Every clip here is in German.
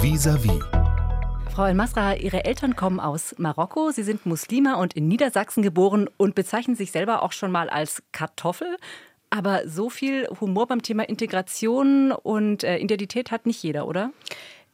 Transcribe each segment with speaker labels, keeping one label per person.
Speaker 1: Vis-à-vis.
Speaker 2: Frau El-Masra, Ihre Eltern kommen aus Marokko. Sie sind Muslime und in Niedersachsen geboren und bezeichnen sich selber auch schon mal als Kartoffel. Aber so viel Humor beim Thema Integration und äh, Identität hat nicht jeder, oder?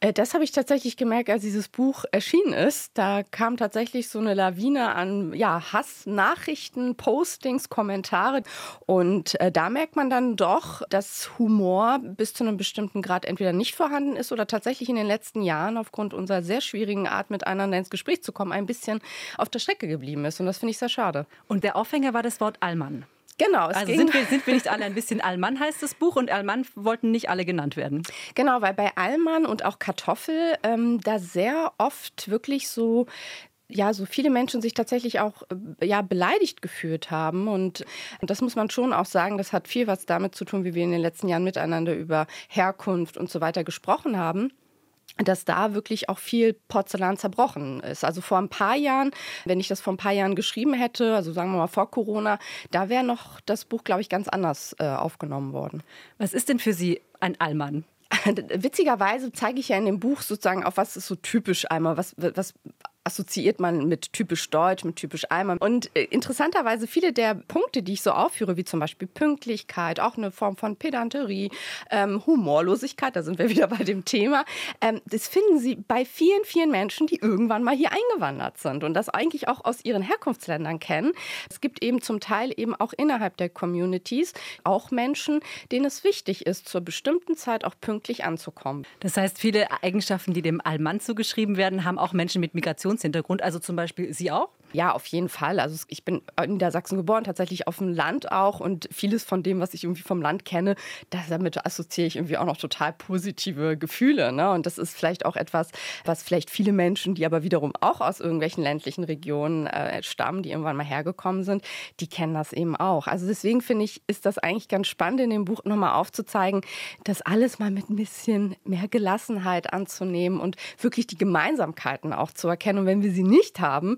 Speaker 3: Äh, das habe ich tatsächlich gemerkt, als dieses Buch erschienen ist. Da kam tatsächlich so eine Lawine an ja, Hassnachrichten, Postings, Kommentare. Und äh, da merkt man dann doch, dass Humor bis zu einem bestimmten Grad entweder nicht vorhanden ist oder tatsächlich in den letzten Jahren aufgrund unserer sehr schwierigen Art, miteinander ins Gespräch zu kommen, ein bisschen auf der Strecke geblieben ist. Und das finde ich sehr schade.
Speaker 2: Und der Aufhänger war das Wort Allmann.
Speaker 3: Genau.
Speaker 2: also sind wir, sind wir nicht alle ein bisschen Allmann, heißt das Buch, und Allmann wollten nicht alle genannt werden.
Speaker 3: Genau, weil bei Allmann und auch Kartoffel ähm, da sehr oft wirklich so ja, so viele Menschen sich tatsächlich auch äh, ja, beleidigt gefühlt haben. Und das muss man schon auch sagen, das hat viel was damit zu tun, wie wir in den letzten Jahren miteinander über Herkunft und so weiter gesprochen haben dass da wirklich auch viel Porzellan zerbrochen ist. Also vor ein paar Jahren, wenn ich das vor ein paar Jahren geschrieben hätte, also sagen wir mal vor Corona, da wäre noch das Buch, glaube ich, ganz anders äh, aufgenommen worden.
Speaker 2: Was ist denn für Sie ein Allmann?
Speaker 3: Witzigerweise zeige ich ja in dem Buch sozusagen auf was ist so typisch einmal, was, was assoziiert man mit typisch deutsch, mit typisch Eimer. Und äh, interessanterweise viele der Punkte, die ich so aufführe, wie zum Beispiel Pünktlichkeit, auch eine Form von Pedanterie, ähm, Humorlosigkeit, da sind wir wieder bei dem Thema, ähm, das finden Sie bei vielen, vielen Menschen, die irgendwann mal hier eingewandert sind und das eigentlich auch aus ihren Herkunftsländern kennen. Es gibt eben zum Teil eben auch innerhalb der Communities auch Menschen, denen es wichtig ist, zur bestimmten Zeit auch pünktlich anzukommen.
Speaker 2: Das heißt, viele Eigenschaften, die dem Allmann zugeschrieben werden, haben auch Menschen mit Migration Migrationshintergrund, also zum Beispiel Sie auch?
Speaker 3: Ja, auf jeden Fall. Also ich bin in Niedersachsen geboren, tatsächlich auf dem Land auch und vieles von dem, was ich irgendwie vom Land kenne, damit assoziiere ich irgendwie auch noch total positive Gefühle. Ne? Und das ist vielleicht auch etwas, was vielleicht viele Menschen, die aber wiederum auch aus irgendwelchen ländlichen Regionen äh, stammen, die irgendwann mal hergekommen sind, die kennen das eben auch. Also deswegen finde ich, ist das eigentlich ganz spannend in dem Buch nochmal aufzuzeigen, das alles mal mit ein bisschen mehr Gelassenheit anzunehmen und wirklich die Gemeinsamkeiten auch zu erkennen. Und wenn wir sie nicht haben,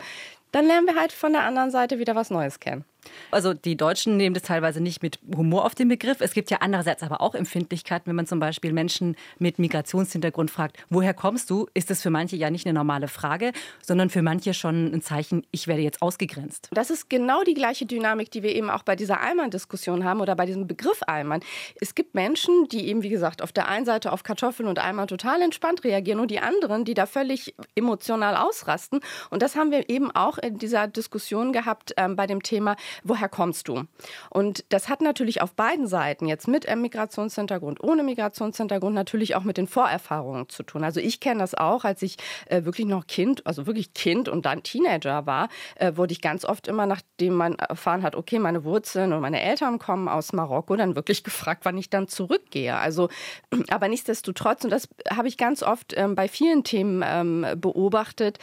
Speaker 3: dann lernen wir halt von der anderen Seite wieder was Neues kennen.
Speaker 2: Also die Deutschen nehmen das teilweise nicht mit Humor auf den Begriff. Es gibt ja andererseits aber auch Empfindlichkeiten, wenn man zum Beispiel Menschen mit Migrationshintergrund fragt, woher kommst du, ist das für manche ja nicht eine normale Frage, sondern für manche schon ein Zeichen, ich werde jetzt ausgegrenzt.
Speaker 3: Das ist genau die gleiche Dynamik, die wir eben auch bei dieser Allmann-Diskussion haben oder bei diesem Begriff Allmann. Es gibt Menschen, die eben, wie gesagt, auf der einen Seite auf Kartoffeln und Allmann total entspannt reagieren und die anderen, die da völlig emotional ausrasten. Und das haben wir eben auch in dieser Diskussion gehabt ähm, bei dem Thema, woher kommst du? Und das hat natürlich auf beiden Seiten, jetzt mit Migrationshintergrund, ohne Migrationshintergrund, natürlich auch mit den Vorerfahrungen zu tun. Also ich kenne das auch, als ich äh, wirklich noch Kind, also wirklich Kind und dann Teenager war, äh, wurde ich ganz oft immer, nachdem man erfahren hat, okay, meine Wurzeln und meine Eltern kommen aus Marokko, dann wirklich gefragt, wann ich dann zurückgehe. Also, aber nichtsdestotrotz, und das habe ich ganz oft ähm, bei vielen Themen ähm, beobachtet,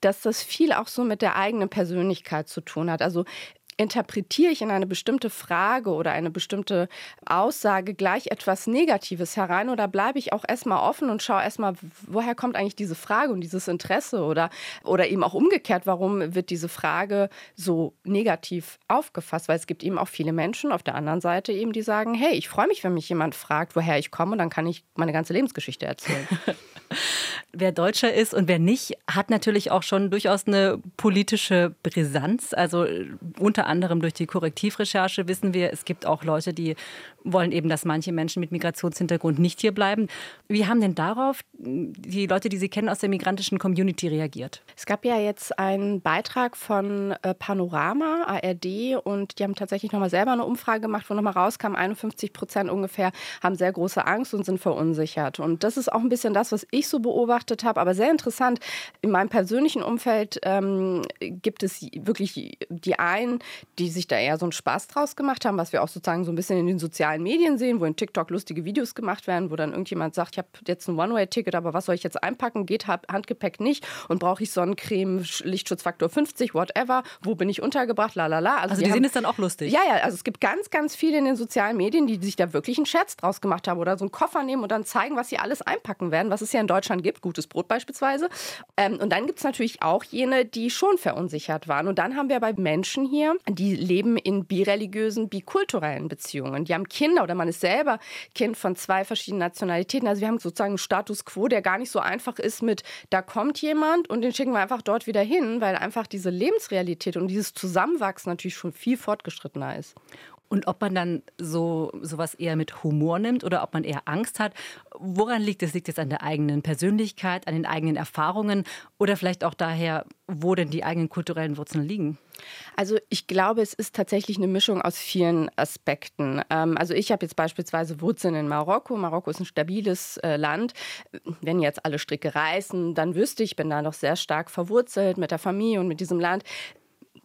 Speaker 3: dass das viel auch so mit der eigenen Persönlichkeit zu tun hat. Also interpretiere ich in eine bestimmte Frage oder eine bestimmte Aussage gleich etwas Negatives herein oder bleibe ich auch erstmal offen und schaue erstmal, woher kommt eigentlich diese Frage und dieses Interesse oder, oder eben auch umgekehrt, warum wird diese Frage so negativ aufgefasst? Weil es gibt eben auch viele Menschen auf der anderen Seite eben, die sagen, hey, ich freue mich, wenn mich jemand fragt, woher ich komme dann kann ich meine ganze Lebensgeschichte erzählen.
Speaker 2: wer Deutscher ist und wer nicht, hat natürlich auch schon durchaus eine politische Brisanz. Also äh, unter anderem durch die Korrektivrecherche wissen wir, es gibt auch Leute, die wollen eben, dass manche Menschen mit Migrationshintergrund nicht hier bleiben. Wie haben denn darauf die Leute, die Sie kennen aus der migrantischen Community reagiert?
Speaker 3: Es gab ja jetzt einen Beitrag von äh, Panorama, ARD, und die haben tatsächlich nochmal selber eine Umfrage gemacht, wo nochmal rauskam, 51 Prozent ungefähr haben sehr große Angst und sind verunsichert. Und das ist auch ein bisschen das, was ich so beobachtet habe, aber sehr interessant. In meinem persönlichen Umfeld ähm, gibt es wirklich die einen, die sich da eher so einen Spaß draus gemacht haben, was wir auch sozusagen so ein bisschen in den sozialen Medien sehen, wo in TikTok lustige Videos gemacht werden, wo dann irgendjemand sagt, ich habe jetzt ein One-Way-Ticket, aber was soll ich jetzt einpacken? Geht Handgepäck nicht und brauche ich Sonnencreme, Lichtschutzfaktor 50, whatever, wo bin ich untergebracht, la la la.
Speaker 2: Also, also die sehen es dann auch lustig.
Speaker 3: Ja, ja, also es gibt ganz, ganz viele in den sozialen Medien, die sich da wirklich einen Scherz draus gemacht haben oder so einen Koffer nehmen und dann zeigen, was sie alles einpacken werden, was es ja in Deutschland gibt. Gutes Brot beispielsweise. Ähm, und dann gibt es natürlich auch jene, die schon verunsichert waren. Und dann haben wir bei Menschen hier, die leben in bireligiösen, bikulturellen Beziehungen. Die haben Kinder oder man ist selber Kind von zwei verschiedenen Nationalitäten. Also wir haben sozusagen einen Status quo, der gar nicht so einfach ist mit, da kommt jemand und den schicken wir einfach dort wieder hin, weil einfach diese Lebensrealität und dieses Zusammenwachsen natürlich schon viel fortgeschrittener ist.
Speaker 2: Und ob man dann so sowas eher mit Humor nimmt oder ob man eher Angst hat, woran liegt es? Liegt es an der eigenen Persönlichkeit, an den eigenen Erfahrungen oder vielleicht auch daher, wo denn die eigenen kulturellen Wurzeln liegen?
Speaker 3: Also ich glaube, es ist tatsächlich eine Mischung aus vielen Aspekten. Ähm, also ich habe jetzt beispielsweise Wurzeln in Marokko. Marokko ist ein stabiles äh, Land. Wenn jetzt alle Stricke reißen, dann wüsste ich, bin da noch sehr stark verwurzelt mit der Familie und mit diesem Land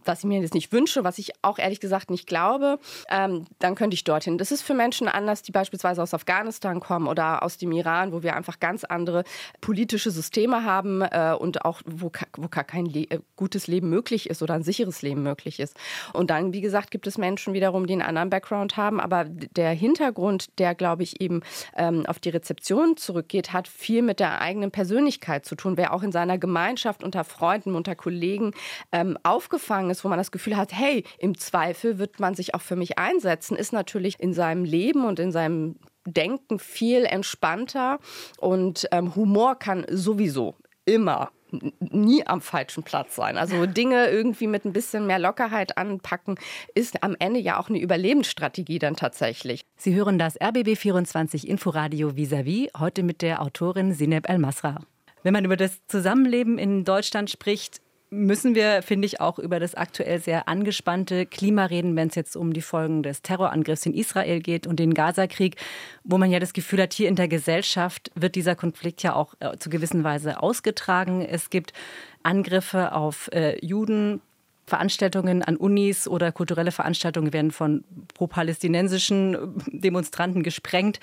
Speaker 3: was ich mir jetzt nicht wünsche, was ich auch ehrlich gesagt nicht glaube, ähm, dann könnte ich dorthin. Das ist für Menschen anders, die beispielsweise aus Afghanistan kommen oder aus dem Iran, wo wir einfach ganz andere politische Systeme haben äh, und auch wo, wo gar kein Le äh, gutes Leben möglich ist oder ein sicheres Leben möglich ist. Und dann, wie gesagt, gibt es Menschen wiederum, die einen anderen Background haben, aber der Hintergrund, der, glaube ich, eben ähm, auf die Rezeption zurückgeht, hat viel mit der eigenen Persönlichkeit zu tun. Wer auch in seiner Gemeinschaft unter Freunden, unter Kollegen ähm, aufgefangen ist, wo man das Gefühl hat, hey, im Zweifel wird man sich auch für mich einsetzen, ist natürlich in seinem Leben und in seinem Denken viel entspannter und ähm, Humor kann sowieso immer nie am falschen Platz sein. Also Dinge irgendwie mit ein bisschen mehr Lockerheit anpacken, ist am Ende ja auch eine Überlebensstrategie dann tatsächlich.
Speaker 2: Sie hören das RBB24 Inforadio vis-à-vis, heute mit der Autorin Sineb El-Masra. Wenn man über das Zusammenleben in Deutschland spricht, müssen wir, finde ich, auch über das aktuell sehr angespannte Klima reden, wenn es jetzt um die Folgen des Terrorangriffs in Israel geht und den Gazakrieg, wo man ja das Gefühl hat, hier in der Gesellschaft wird dieser Konflikt ja auch äh, zu gewissen Weise ausgetragen. Es gibt Angriffe auf äh, Juden, Veranstaltungen an Unis oder kulturelle Veranstaltungen werden von pro-palästinensischen Demonstranten gesprengt.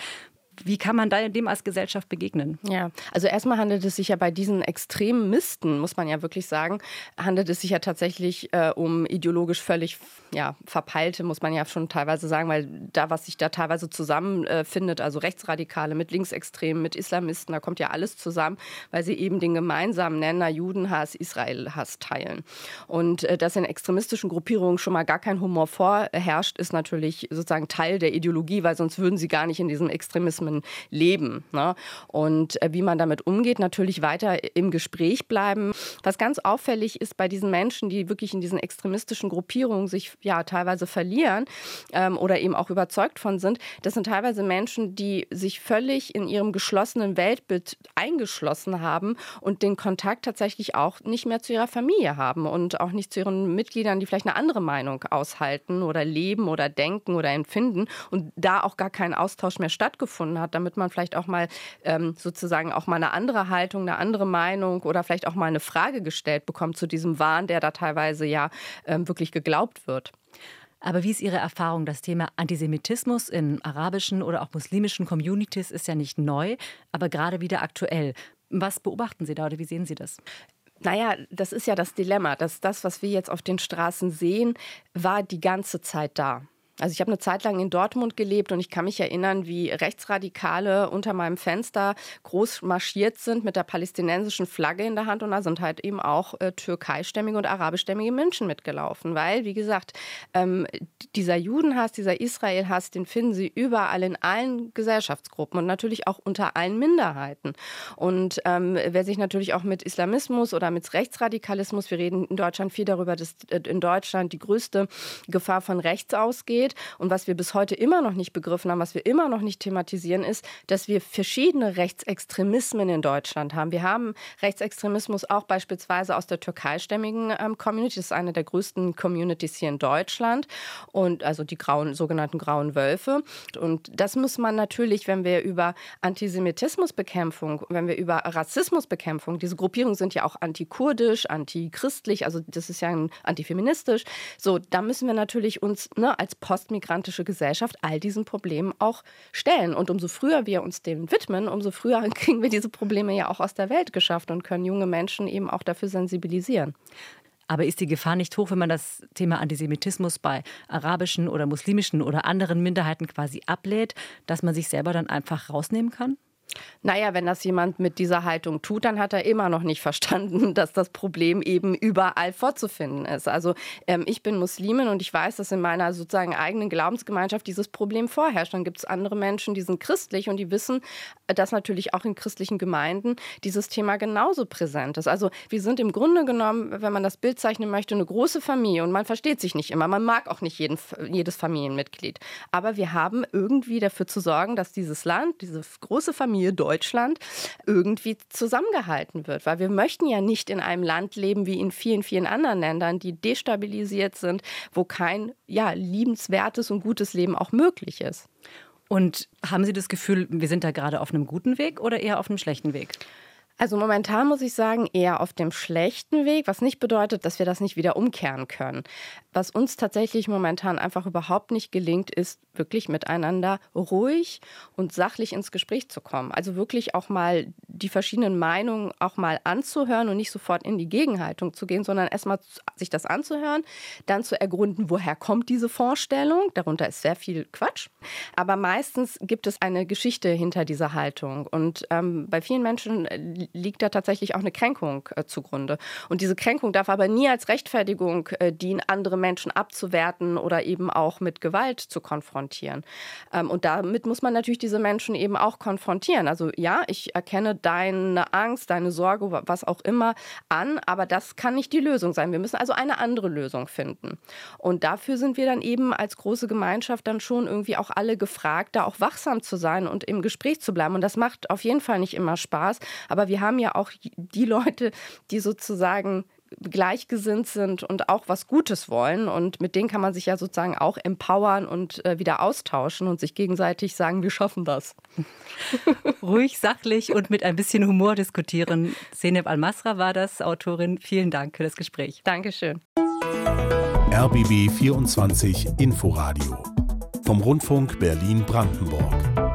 Speaker 2: Wie kann man dem als Gesellschaft begegnen?
Speaker 3: Ja, also erstmal handelt es sich ja bei diesen extremen Misten, muss man ja wirklich sagen, handelt es sich ja tatsächlich äh, um ideologisch völlig ja, verpeilte, muss man ja schon teilweise sagen, weil da, was sich da teilweise zusammenfindet, äh, also Rechtsradikale mit Linksextremen, mit Islamisten, da kommt ja alles zusammen, weil sie eben den gemeinsamen Nenner Judenhass, Israelhass teilen. Und äh, dass in extremistischen Gruppierungen schon mal gar kein Humor vorherrscht, ist natürlich sozusagen Teil der Ideologie, weil sonst würden sie gar nicht in diesen Extremismen Rahmen leben. Ne? Und äh, wie man damit umgeht, natürlich weiter im Gespräch bleiben. Was ganz auffällig ist bei diesen Menschen, die wirklich in diesen extremistischen Gruppierungen sich ja teilweise verlieren ähm, oder eben auch überzeugt von sind, das sind teilweise Menschen, die sich völlig in ihrem geschlossenen Weltbild eingeschlossen haben und den Kontakt tatsächlich auch nicht mehr zu ihrer Familie haben und auch nicht zu ihren Mitgliedern, die vielleicht eine andere Meinung aushalten oder leben oder denken oder empfinden und da auch gar kein Austausch mehr stattgefunden hat, damit man vielleicht auch mal ähm, sozusagen auch mal eine andere Haltung, eine andere Meinung oder vielleicht auch mal eine Frage gestellt bekommt zu diesem Wahn, der da teilweise ja ähm, wirklich geglaubt wird.
Speaker 2: Aber wie ist Ihre Erfahrung? Das Thema Antisemitismus in arabischen oder auch muslimischen Communities ist ja nicht neu, aber gerade wieder aktuell. Was beobachten Sie da oder wie sehen Sie das?
Speaker 3: Naja, das ist ja das Dilemma, dass das, was wir jetzt auf den Straßen sehen, war die ganze Zeit da. Also ich habe eine Zeit lang in Dortmund gelebt und ich kann mich erinnern, wie Rechtsradikale unter meinem Fenster groß marschiert sind mit der palästinensischen Flagge in der Hand und da sind halt eben auch äh, türkeistämmige und arabischstämmige Menschen mitgelaufen, weil, wie gesagt, ähm, dieser Judenhass, dieser Israelhass, den finden sie überall in allen Gesellschaftsgruppen und natürlich auch unter allen Minderheiten. Und ähm, wer sich natürlich auch mit Islamismus oder mit Rechtsradikalismus, wir reden in Deutschland viel darüber, dass äh, in Deutschland die größte Gefahr von rechts ausgeht, geht. Und was wir bis heute immer noch nicht begriffen haben, was wir immer noch nicht thematisieren, ist, dass wir verschiedene Rechtsextremismen in Deutschland haben. Wir haben Rechtsextremismus auch beispielsweise aus der türkeistämmigen ähm, Community. Das ist eine der größten Communities hier in Deutschland. Und also die grauen, sogenannten grauen Wölfe. Und das muss man natürlich, wenn wir über Antisemitismusbekämpfung, wenn wir über Rassismusbekämpfung, diese Gruppierungen sind ja auch antikurdisch, antichristlich, also das ist ja antifeministisch. So, da müssen wir natürlich uns ne, als Post postmigrantische Gesellschaft all diesen Problemen auch stellen. Und umso früher wir uns dem widmen, umso früher kriegen wir diese Probleme ja auch aus der Welt geschafft und können junge Menschen eben auch dafür sensibilisieren.
Speaker 2: Aber ist die Gefahr nicht hoch, wenn man das Thema Antisemitismus bei arabischen oder muslimischen oder anderen Minderheiten quasi ablädt, dass man sich selber dann einfach rausnehmen kann?
Speaker 3: Naja, wenn das jemand mit dieser Haltung tut, dann hat er immer noch nicht verstanden, dass das Problem eben überall vorzufinden ist. Also ähm, ich bin Muslimin und ich weiß, dass in meiner sozusagen eigenen Glaubensgemeinschaft dieses Problem vorherrscht. Dann gibt es andere Menschen, die sind christlich und die wissen, dass natürlich auch in christlichen Gemeinden dieses Thema genauso präsent ist. Also wir sind im Grunde genommen, wenn man das Bild zeichnen möchte, eine große Familie und man versteht sich nicht immer. Man mag auch nicht jeden, jedes Familienmitglied. Aber wir haben irgendwie dafür zu sorgen, dass dieses Land, diese große Familie Deutschland irgendwie zusammengehalten wird. Weil wir möchten ja nicht in einem Land leben wie in vielen, vielen anderen Ländern, die destabilisiert sind, wo kein ja, liebenswertes und gutes Leben auch möglich ist.
Speaker 2: Und haben Sie das Gefühl, wir sind da gerade auf einem guten Weg oder eher auf einem schlechten Weg?
Speaker 3: Also momentan muss ich sagen, eher auf dem schlechten Weg, was nicht bedeutet, dass wir das nicht wieder umkehren können. Was uns tatsächlich momentan einfach überhaupt nicht gelingt, ist wirklich miteinander ruhig und sachlich ins Gespräch zu kommen. Also wirklich auch mal die verschiedenen Meinungen auch mal anzuhören und nicht sofort in die Gegenhaltung zu gehen, sondern erstmal sich das anzuhören, dann zu ergründen, woher kommt diese Vorstellung. Darunter ist sehr viel Quatsch. Aber meistens gibt es eine Geschichte hinter dieser Haltung. Und ähm, bei vielen Menschen liegt da tatsächlich auch eine Kränkung äh, zugrunde. Und diese Kränkung darf aber nie als Rechtfertigung äh, dienen, andere Menschen abzuwerten oder eben auch mit Gewalt zu konfrontieren. Ähm, und damit muss man natürlich diese Menschen eben auch konfrontieren. Also ja, ich erkenne deine Angst, deine Sorge, was auch immer an, aber das kann nicht die Lösung sein. Wir müssen also eine andere Lösung finden. Und dafür sind wir dann eben als große Gemeinschaft dann schon irgendwie auch alle gefragt, da auch wachsam zu sein und im Gespräch zu bleiben. Und das macht auf jeden Fall nicht immer Spaß, aber wir haben ja auch die Leute, die sozusagen gleichgesinnt sind und auch was Gutes wollen. Und mit denen kann man sich ja sozusagen auch empowern und äh, wieder austauschen und sich gegenseitig sagen, wir schaffen das.
Speaker 2: Ruhig, sachlich und mit ein bisschen Humor diskutieren. Seneb Al-Masra war das, Autorin. Vielen Dank für das Gespräch.
Speaker 3: Dankeschön.
Speaker 1: RBB 24 Inforadio vom Rundfunk Berlin-Brandenburg.